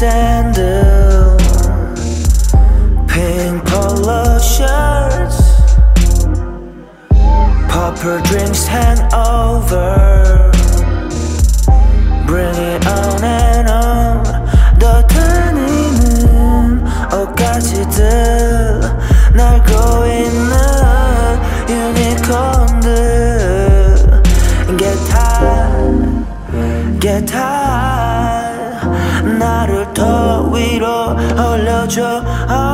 sandal, pink polo shirts, purple drinks hangover. Bring it on and on. 더 다니는 옷가지들 날고 있는 유니콘들. Get high, get high. Georgia. I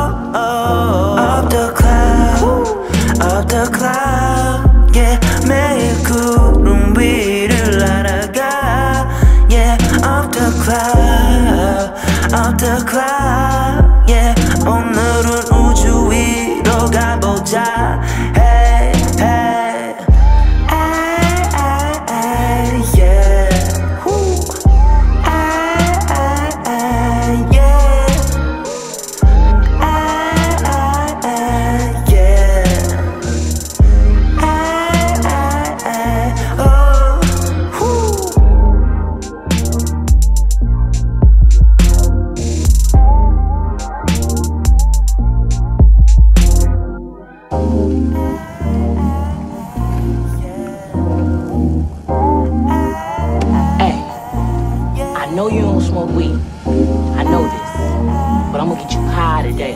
I know you don't smoke weed. I know this. But I'm gonna get you high today.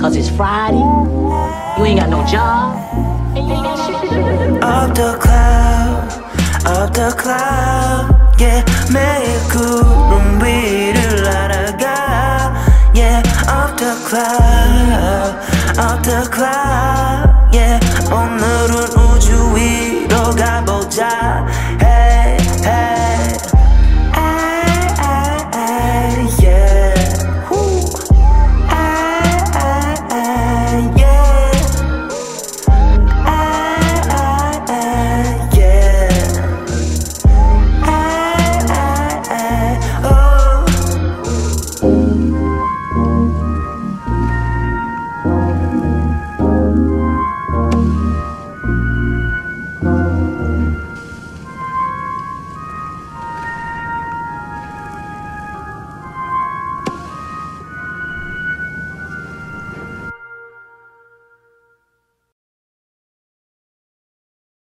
Cause it's Friday, you ain't got no job, and the ain't. Up the cloud, up the cloud, yeah, 매일 구름 위를 날아가, yeah, up the cloud, up the cloud.